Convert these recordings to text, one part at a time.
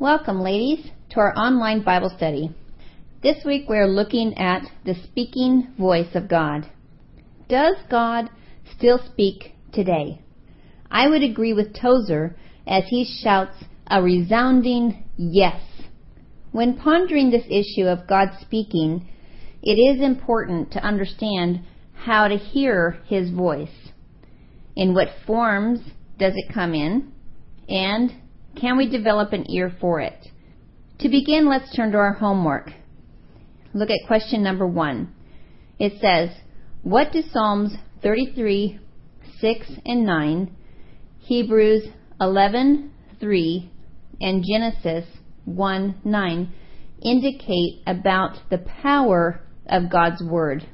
Welcome, ladies, to our online Bible study. This week we are looking at the speaking voice of God. Does God still speak today? I would agree with Tozer as he shouts a resounding yes. When pondering this issue of God speaking, it is important to understand how to hear his voice. In what forms does it come in? And can we develop an ear for it? To begin, let's turn to our homework. Look at question number one. It says, What do Psalms 33, 6, and 9, Hebrews 11, 3, and Genesis 1, 9 indicate about the power of God's Word?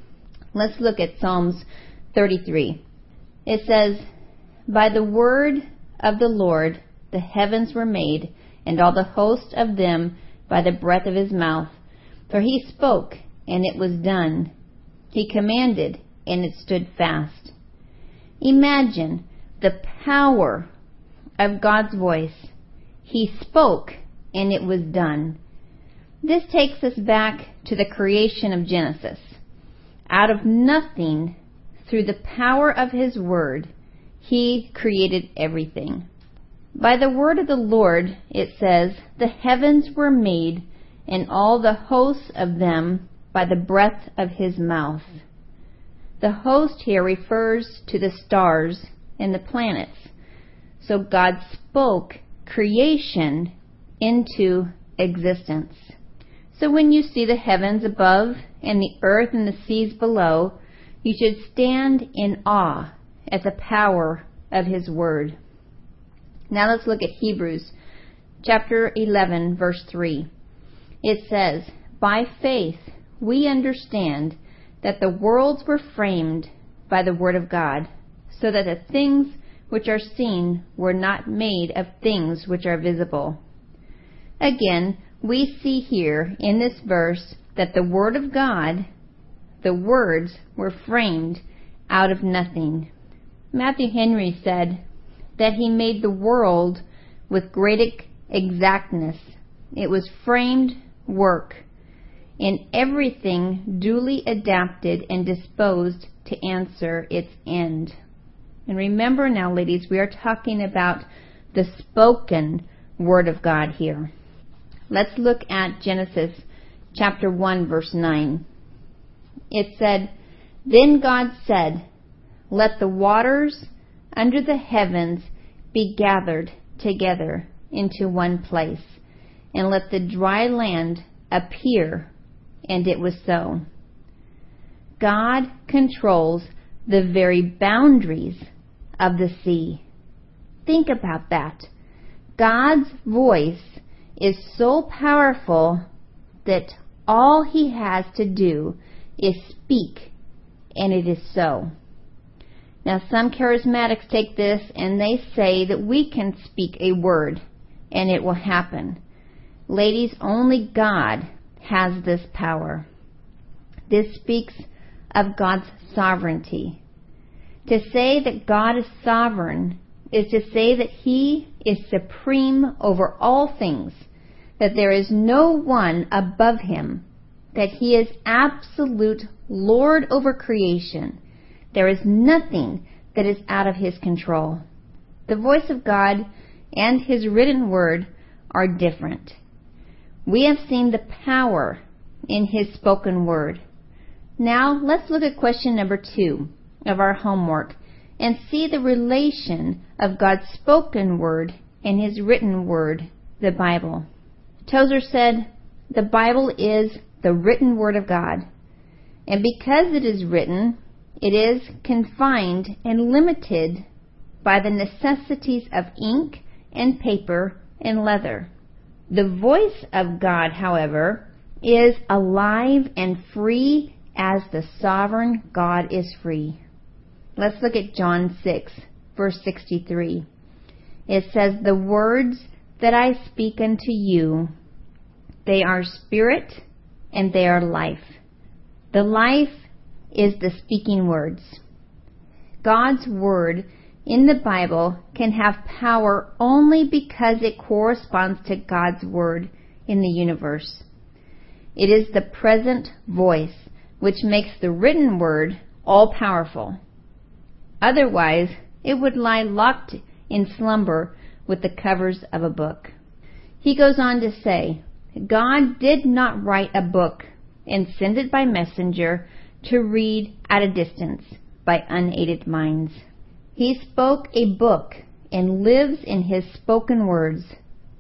Let's look at Psalms 33. It says, By the word of the Lord the heavens were made, and all the host of them by the breath of his mouth. For he spoke, and it was done. He commanded, and it stood fast. Imagine the power of God's voice. He spoke, and it was done. This takes us back to the creation of Genesis. Out of nothing, through the power of His Word, He created everything. By the word of the Lord, it says, the heavens were made, and all the hosts of them by the breath of his mouth. The host here refers to the stars and the planets. So God spoke creation into existence. So when you see the heavens above and the earth and the seas below, you should stand in awe at the power of his word. Now let's look at Hebrews chapter 11, verse 3. It says, By faith we understand that the worlds were framed by the word of God, so that the things which are seen were not made of things which are visible. Again, we see here in this verse that the Word of God, the words, were framed out of nothing. Matthew Henry said, that he made the world with great exactness. It was framed work, and everything duly adapted and disposed to answer its end. And remember now, ladies, we are talking about the spoken Word of God here. Let's look at Genesis chapter 1, verse 9. It said, Then God said, Let the waters under the heavens be gathered together into one place, and let the dry land appear. And it was so. God controls the very boundaries of the sea. Think about that. God's voice is so powerful that all he has to do is speak, and it is so. Now, some charismatics take this and they say that we can speak a word and it will happen. Ladies, only God has this power. This speaks of God's sovereignty. To say that God is sovereign is to say that He is supreme over all things, that there is no one above Him, that He is absolute Lord over creation, there is nothing that is out of his control. The voice of God and his written word are different. We have seen the power in his spoken word. Now let's look at question number two of our homework and see the relation of God's spoken word and his written word, the Bible. Tozer said, the Bible is the written word of God. And because it is written, it is confined and limited by the necessities of ink and paper and leather. The voice of God, however, is alive and free as the sovereign God is free. Let's look at John 6, verse 63. It says, The words that I speak unto you, they are spirit and they are life. The life is the speaking words. God's word in the Bible can have power only because it corresponds to God's Word in the universe. It is the present voice which makes the written Word all powerful. Otherwise, it would lie locked in slumber with the covers of a book. He goes on to say, God did not write a book and send it by messenger to read at a distance by unaided minds. He spoke a book and lives in his spoken words,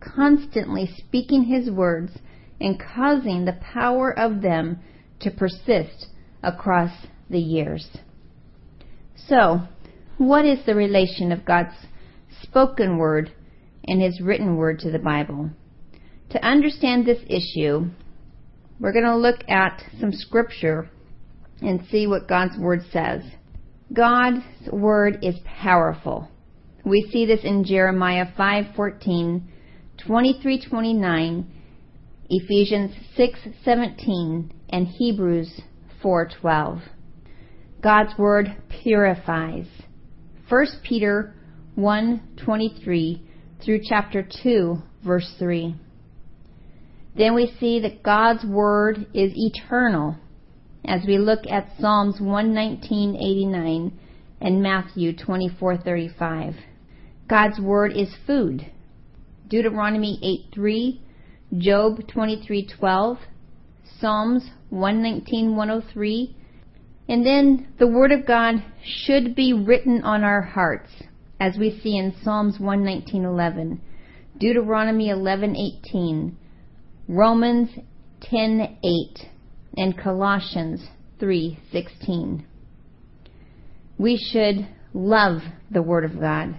constantly speaking his words and causing the power of them to persist across the years. So, what is the relation of God's spoken word and his written word to the Bible? To understand this issue, we're going to look at some scripture and see what God's word says. God's word is powerful. We see this in Jeremiah 5:14, 23:29, Ephesians 6:17, and Hebrews 4:12. God's word purifies. 1 Peter 1:23 through chapter 2 verse 3. Then we see that God's word is eternal as we look at Psalms 119:89 and Matthew 24:35. God's word is food. Deuteronomy 8:3, Job 23:12, Psalms 119:103, and then the word of God should be written on our hearts, as we see in Psalms 119:11, Deuteronomy 11:18, Romans 10:8 and Colossians 3:16. We should love the word of God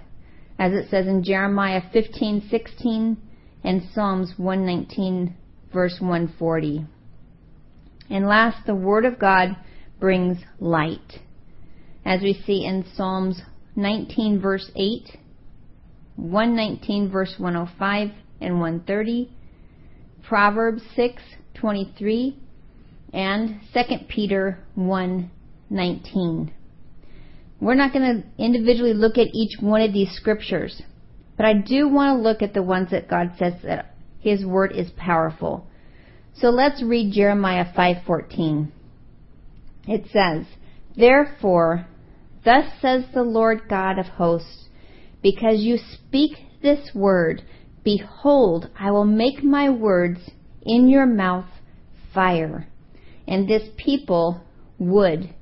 as it says in Jeremiah 15:16 and Psalms 119 verse 140. And last the word of God brings light as we see in Psalms 19 verse 8, 119 verse 105 and 130 Proverbs 6:23 and 2 Peter 1:19. We're not going to individually look at each one of these scriptures, but I do want to look at the ones that God says that his word is powerful. So let's read Jeremiah 5:14. It says, "Therefore, thus says the Lord God of hosts, because you speak this word, Behold, I will make my words in your mouth fire, and this people would,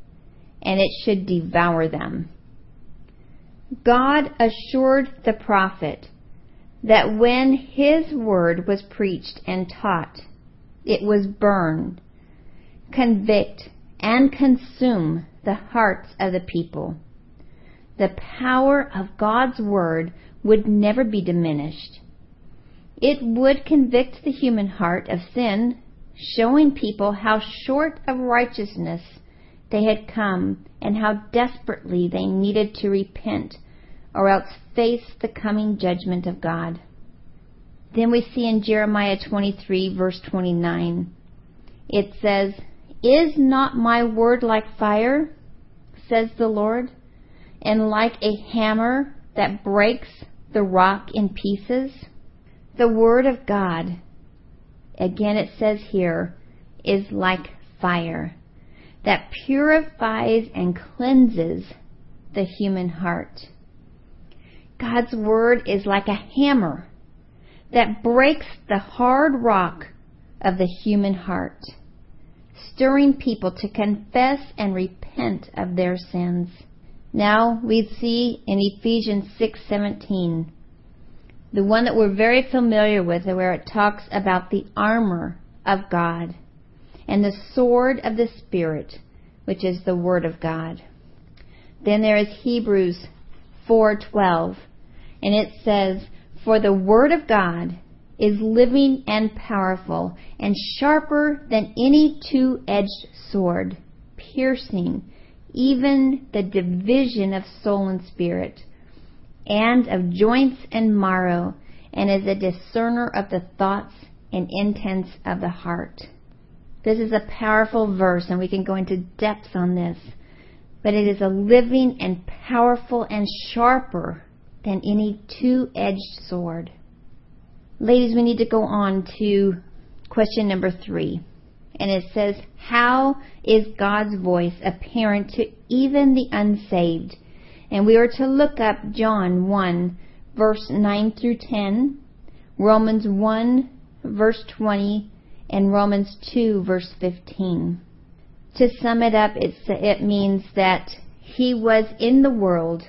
and it should devour them. God assured the prophet that when his word was preached and taught, it was burn, convict, and consume the hearts of the people. The power of God's word would never be diminished. It would convict the human heart of sin, showing people how short of righteousness they had come and how desperately they needed to repent or else face the coming judgment of God. Then we see in Jeremiah 23 verse 29, it says, Is not my word like fire, says the Lord, and like a hammer that breaks the rock in pieces? The Word of God, again it says here, is like fire that purifies and cleanses the human heart. God's Word is like a hammer that breaks the hard rock of the human heart, stirring people to confess and repent of their sins. Now we see in Ephesians 6:17 the one that we're very familiar with, where it talks about the armor of God and the sword of the Spirit, which is the Word of God. Then there is Hebrews 4:12, and it says, "For the Word of God is living and powerful, and sharper than any two-edged sword, piercing even the division of soul and spirit." And of joints and marrow, and is a discerner of the thoughts and intents of the heart. This is a powerful verse, and we can go into depths on this. but it is a living and powerful and sharper than any two-edged sword. Ladies, we need to go on to question number three. And it says, How is God's voice apparent to even the unsaved? And we are to look up John 1, verse 9 through 10, Romans 1, verse 20, and Romans 2, verse 15. To sum it up, it means that he was in the world,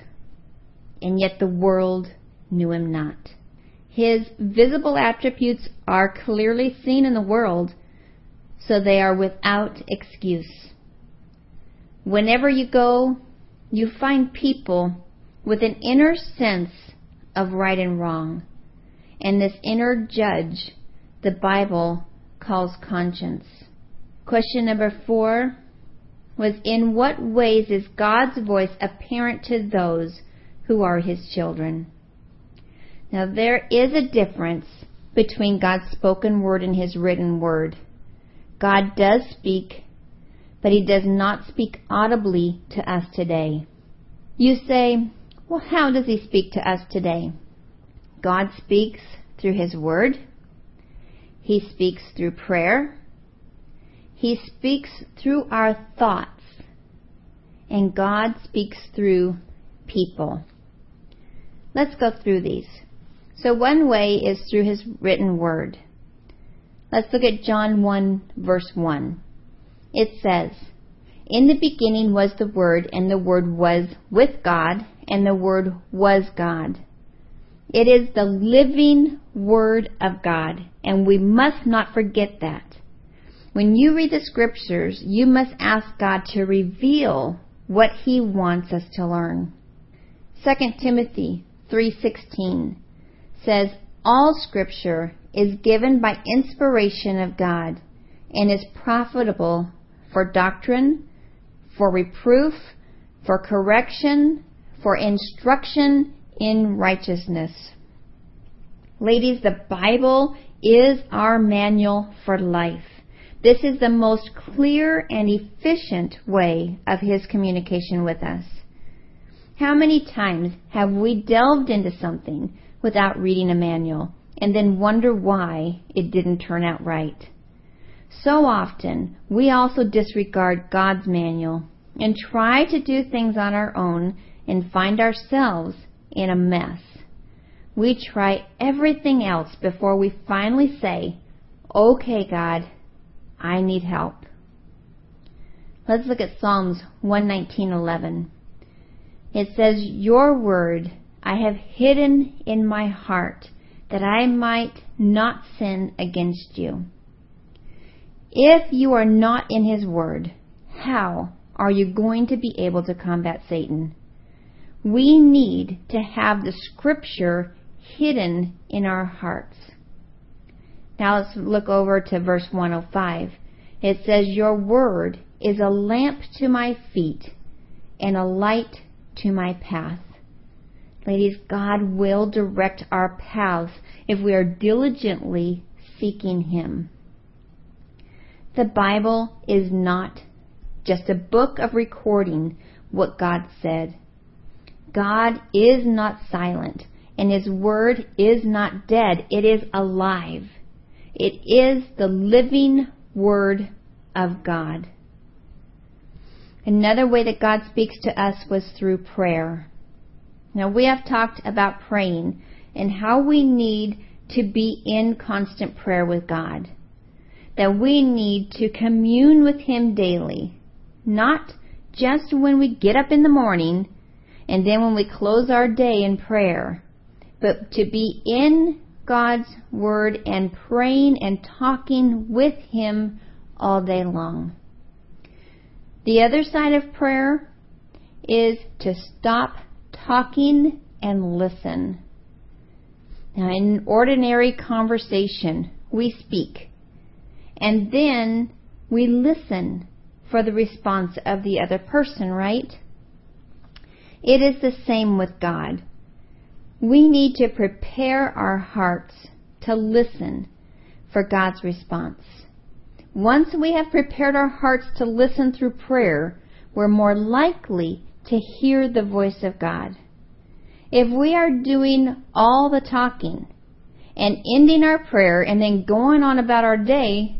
and yet the world knew him not. His visible attributes are clearly seen in the world, so they are without excuse. Whenever you go, you find people with an inner sense of right and wrong. And this inner judge, the Bible calls conscience. Question number four was In what ways is God's voice apparent to those who are his children? Now, there is a difference between God's spoken word and his written word. God does speak, but he does not speak audibly to us today. You say, well, how does he speak to us today? God speaks through his word. He speaks through prayer. He speaks through our thoughts. And God speaks through people. Let's go through these. So one way is through his written word. Let's look at John 1 verse 1. It says, In the beginning was the Word, and the Word was with God, and the Word was God. It is the living Word of God, and we must not forget that. When you read the scriptures, you must ask God to reveal what He wants us to learn. 2 Timothy 3:16 says, All scripture is given by inspiration of God and is profitable for doctrine, for reproof, for correction, for instruction in righteousness. Ladies, the Bible is our manual for life. This is the most clear and efficient way of His communication with us. How many times have we delved into something without reading a manual and then wonder why it didn't turn out right. So often, we also disregard God's manual and try to do things on our own and find ourselves in a mess. We try everything else before we finally say, Okay, God, I need help. Let's look at Psalms 119:11. It says, "Your word I have hidden in my heart that I might not sin against you. If you are not in His Word, how are you going to be able to combat Satan? We need to have the Scripture hidden in our hearts. Now let's look over to verse 105. It says, Your Word is a lamp to my feet and a light to my path. Ladies, God will direct our paths if we are diligently seeking Him. The Bible is not just a book of recording what God said. God is not silent, and His Word is not dead. It is alive. It is the living Word of God. Another way that God speaks to us was through prayer. Now, we have talked about praying and how we need to be in constant prayer with God. That we need to commune with Him daily, not just when we get up in the morning and then when we close our day in prayer, but to be in God's Word and praying and talking with Him all day long. The other side of prayer is to stop talking and listen. Now, in ordinary conversation, we speak, and then we listen for the response of the other person, right? It is the same with God. We need to prepare our hearts to listen for God's response. Once we have prepared our hearts to listen through prayer, we're more likely to hear the voice of God. If we are doing all the talking and ending our prayer and then going on about our day,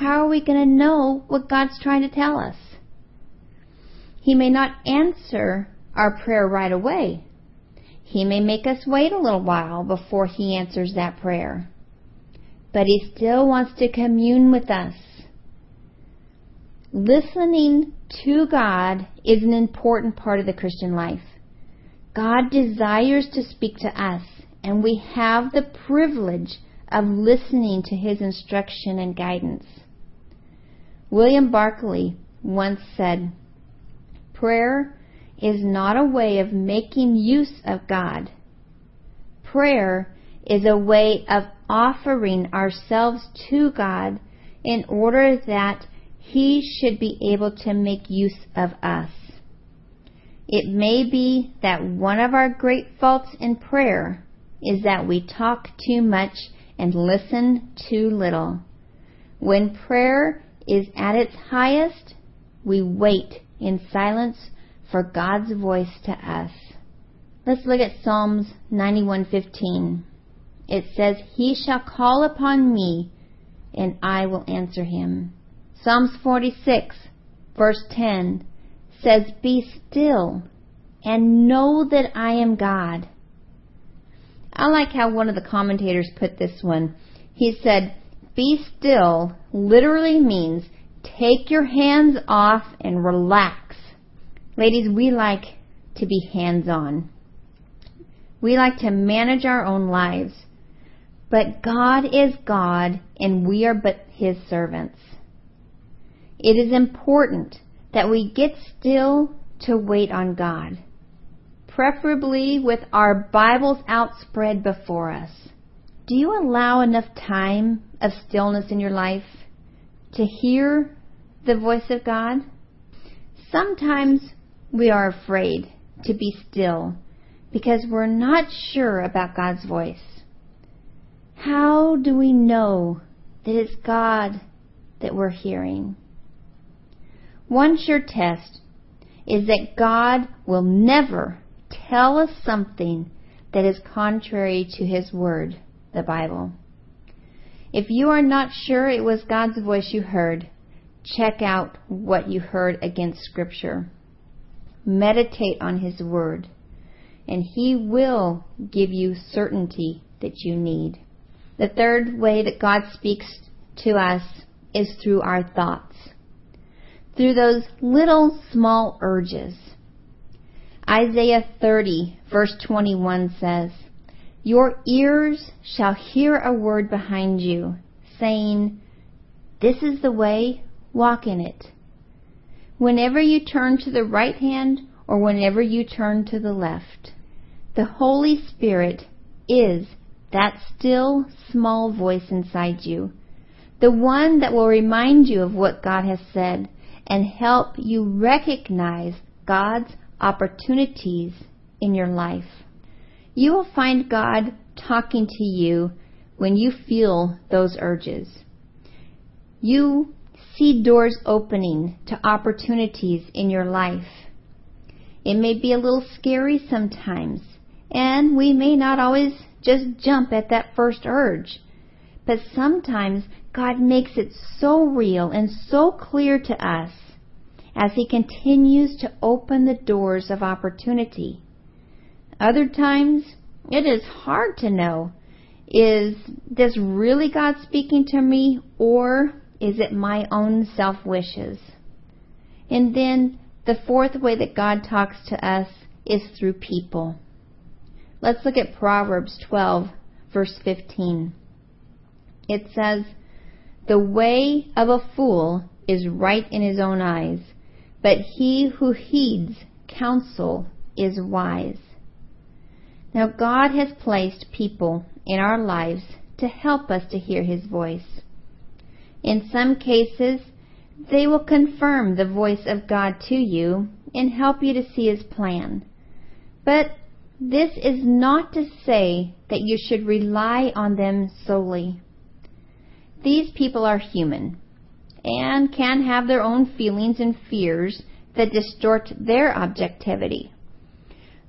how are we going to know what God's trying to tell us? He may not answer our prayer right away. He may make us wait a little while before He answers that prayer. But He still wants to commune with us. Listening to God is an important part of the Christian life. God desires to speak to us, and we have the privilege of listening to His instruction and guidance. William Barclay once said, Prayer is not a way of making use of God. Prayer is a way of offering ourselves to God in order that He should be able to make use of us. It may be that one of our great faults in prayer is that we talk too much and listen too little. When prayer is at its highest, we wait in silence for God's voice to us. Let's look at Psalms 91:15. It says, "He shall call upon me, and I will answer him." Psalms 46 verse 10 says, "Be still and know that I am God." I like how one of the commentators put this one. He said, "Be still" literally means take your hands off and relax Ladies, we like to be hands on. We like to manage our own lives. But God is God and we are but His servants. It is important that we get still to wait on God, preferably with our Bibles outspread before us. Do you allow enough time of stillness in your life to hear the voice of God? Sometimes we are afraid to be still because we're not sure about God's voice. How do we know that it's God that we're hearing? One sure test is that God will never tell us something that is contrary to His Word, the Bible. If you are not sure it was God's voice you heard, check out what you heard against Scripture. Meditate on His Word, and He will give you certainty that you need. The third way that God speaks to us is through our thoughts, through those little small urges. Isaiah 30, verse 21 says, Your ears shall hear a word behind you, saying, This is the way, walk in it whenever you turn to the right hand or whenever you turn to the left. The Holy Spirit is that still small voice inside you, the one that will remind you of what God has said and help you recognize God's opportunities in your life. You will find God talking to you when you feel those urges. You see doors opening to opportunities in your life. It may be a little scary sometimes, and we may not always just jump at that first urge. But sometimes God makes it so real and so clear to us as He continues to open the doors of opportunity. Other times, it is hard to know is this really God speaking to me or is it my own self wishes? And then the fourth way that God talks to us is through people. Let's look at Proverbs 12, verse 15. It says, The way of a fool is right in his own eyes, but he who heeds counsel is wise. Now, God has placed people in our lives to help us to hear his voice. In some cases, they will confirm the voice of God to you and help you to see His plan. But this is not to say that you should rely on them solely. These people are human and can have their own feelings and fears that distort their objectivity.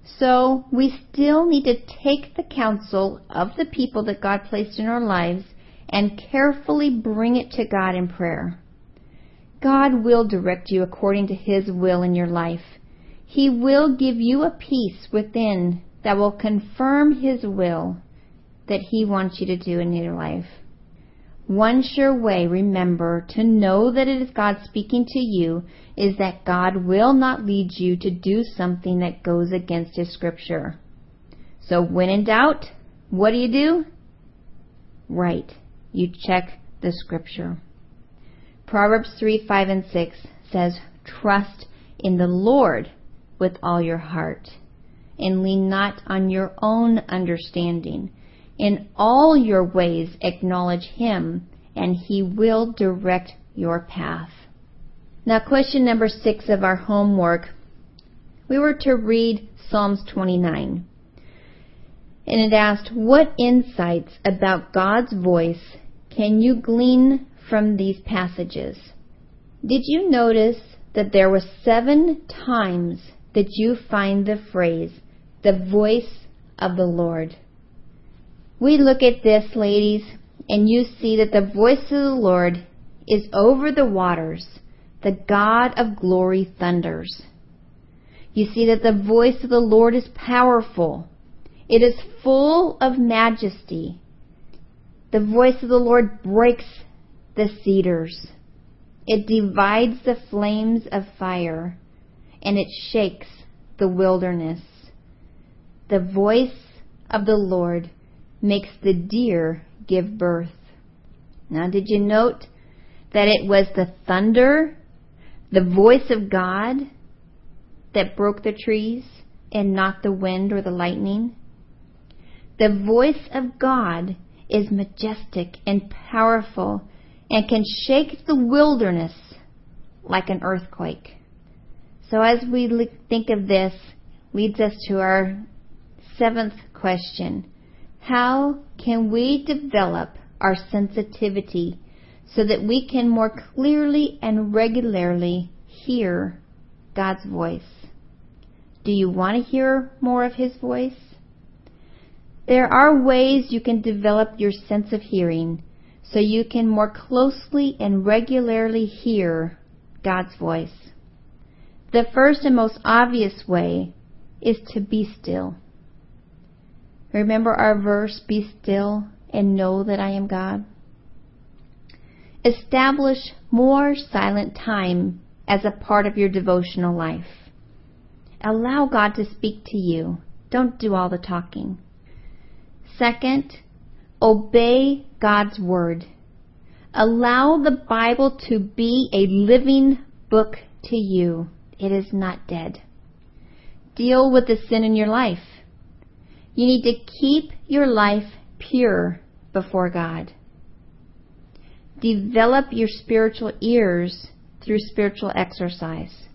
So we still need to take the counsel of the people that God placed in our lives and carefully bring it to God in prayer. God will direct you according to His will in your life. He will give you a peace within that will confirm His will that He wants you to do in your life. One sure way, remember, to know that it is God speaking to you is that God will not lead you to do something that goes against His scripture. So when in doubt, what do you do? Right. You check the scripture. Proverbs 3, 5, and 6 says, Trust in the Lord with all your heart, and lean not on your own understanding. In all your ways acknowledge Him, and He will direct your path. Now, question number six of our homework. We were to read Psalms 29. And it asked, What insights about God's voice can you glean from these passages? Did you notice that there were seven times that you find the phrase, the voice of the Lord? We look at this, ladies, and you see that the voice of the Lord is over the waters. The God of glory thunders. You see that the voice of the Lord is powerful. It is full of majesty. The voice of the Lord breaks the cedars. It divides the flames of fire and it shakes the wilderness. The voice of the Lord makes the deer give birth. Now, did you note that it was the thunder, the voice of God, that broke the trees and not the wind or the lightning? The voice of God is majestic and powerful and can shake the wilderness like an earthquake. So as we think of this, leads us to our seventh question. How can we develop our sensitivity so that we can more clearly and regularly hear God's voice? Do you want to hear more of His voice? There are ways you can develop your sense of hearing so you can more closely and regularly hear God's voice. The first and most obvious way is to be still. Remember our verse, be still and know that I am God. Establish more silent time as a part of your devotional life. Allow God to speak to you. Don't do all the talking. Second, obey God's Word. Allow the Bible to be a living book to you. It is not dead. Deal with the sin in your life. You need to keep your life pure before God. Develop your spiritual ears through spiritual exercise.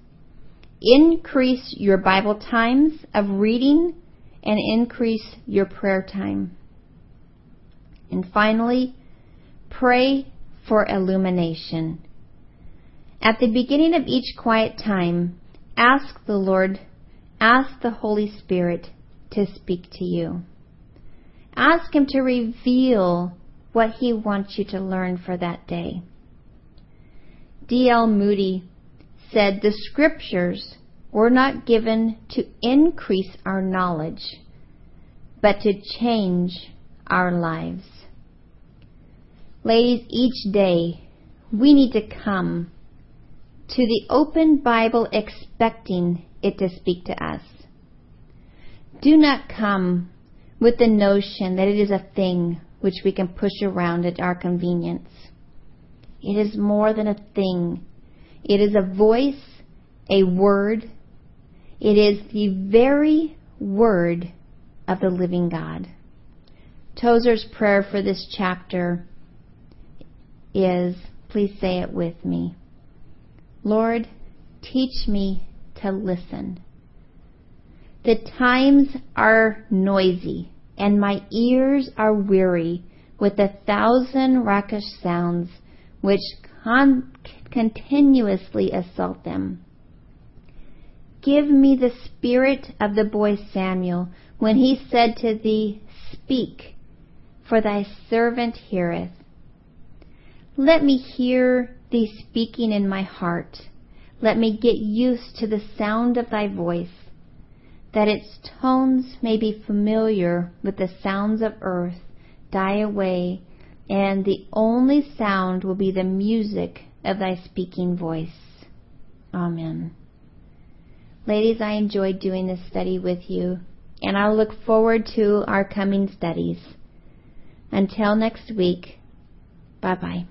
Increase your Bible times of reading and increase your prayer time. And finally, pray for illumination. At the beginning of each quiet time, ask the Lord, ask the Holy Spirit to speak to you. Ask Him to reveal what He wants you to learn for that day. D.L. Moody said the scriptures were not given to increase our knowledge, but to change our lives. Ladies, each day we need to come to the open Bible expecting it to speak to us. Do not come with the notion that it is a thing which we can push around at our convenience. It is more than a thing. It is a voice, a word. It is the very word of the living God. Tozer's prayer for this chapter is, please say it with me. Lord, teach me to listen the times are noisy, and my ears are weary with a thousand raucous sounds which con- continuously assault them. Give me the spirit of the boy Samuel when he said to thee, Speak, for thy servant heareth. Let me hear thee speaking in my heart. Let me get used to the sound of thy voice, that its tones may be familiar with the sounds of earth, die away, and the only sound will be the music of thy speaking voice. Amen. Ladies, I enjoyed doing this study with you, and I'll look forward to our coming studies. Until next week, bye bye.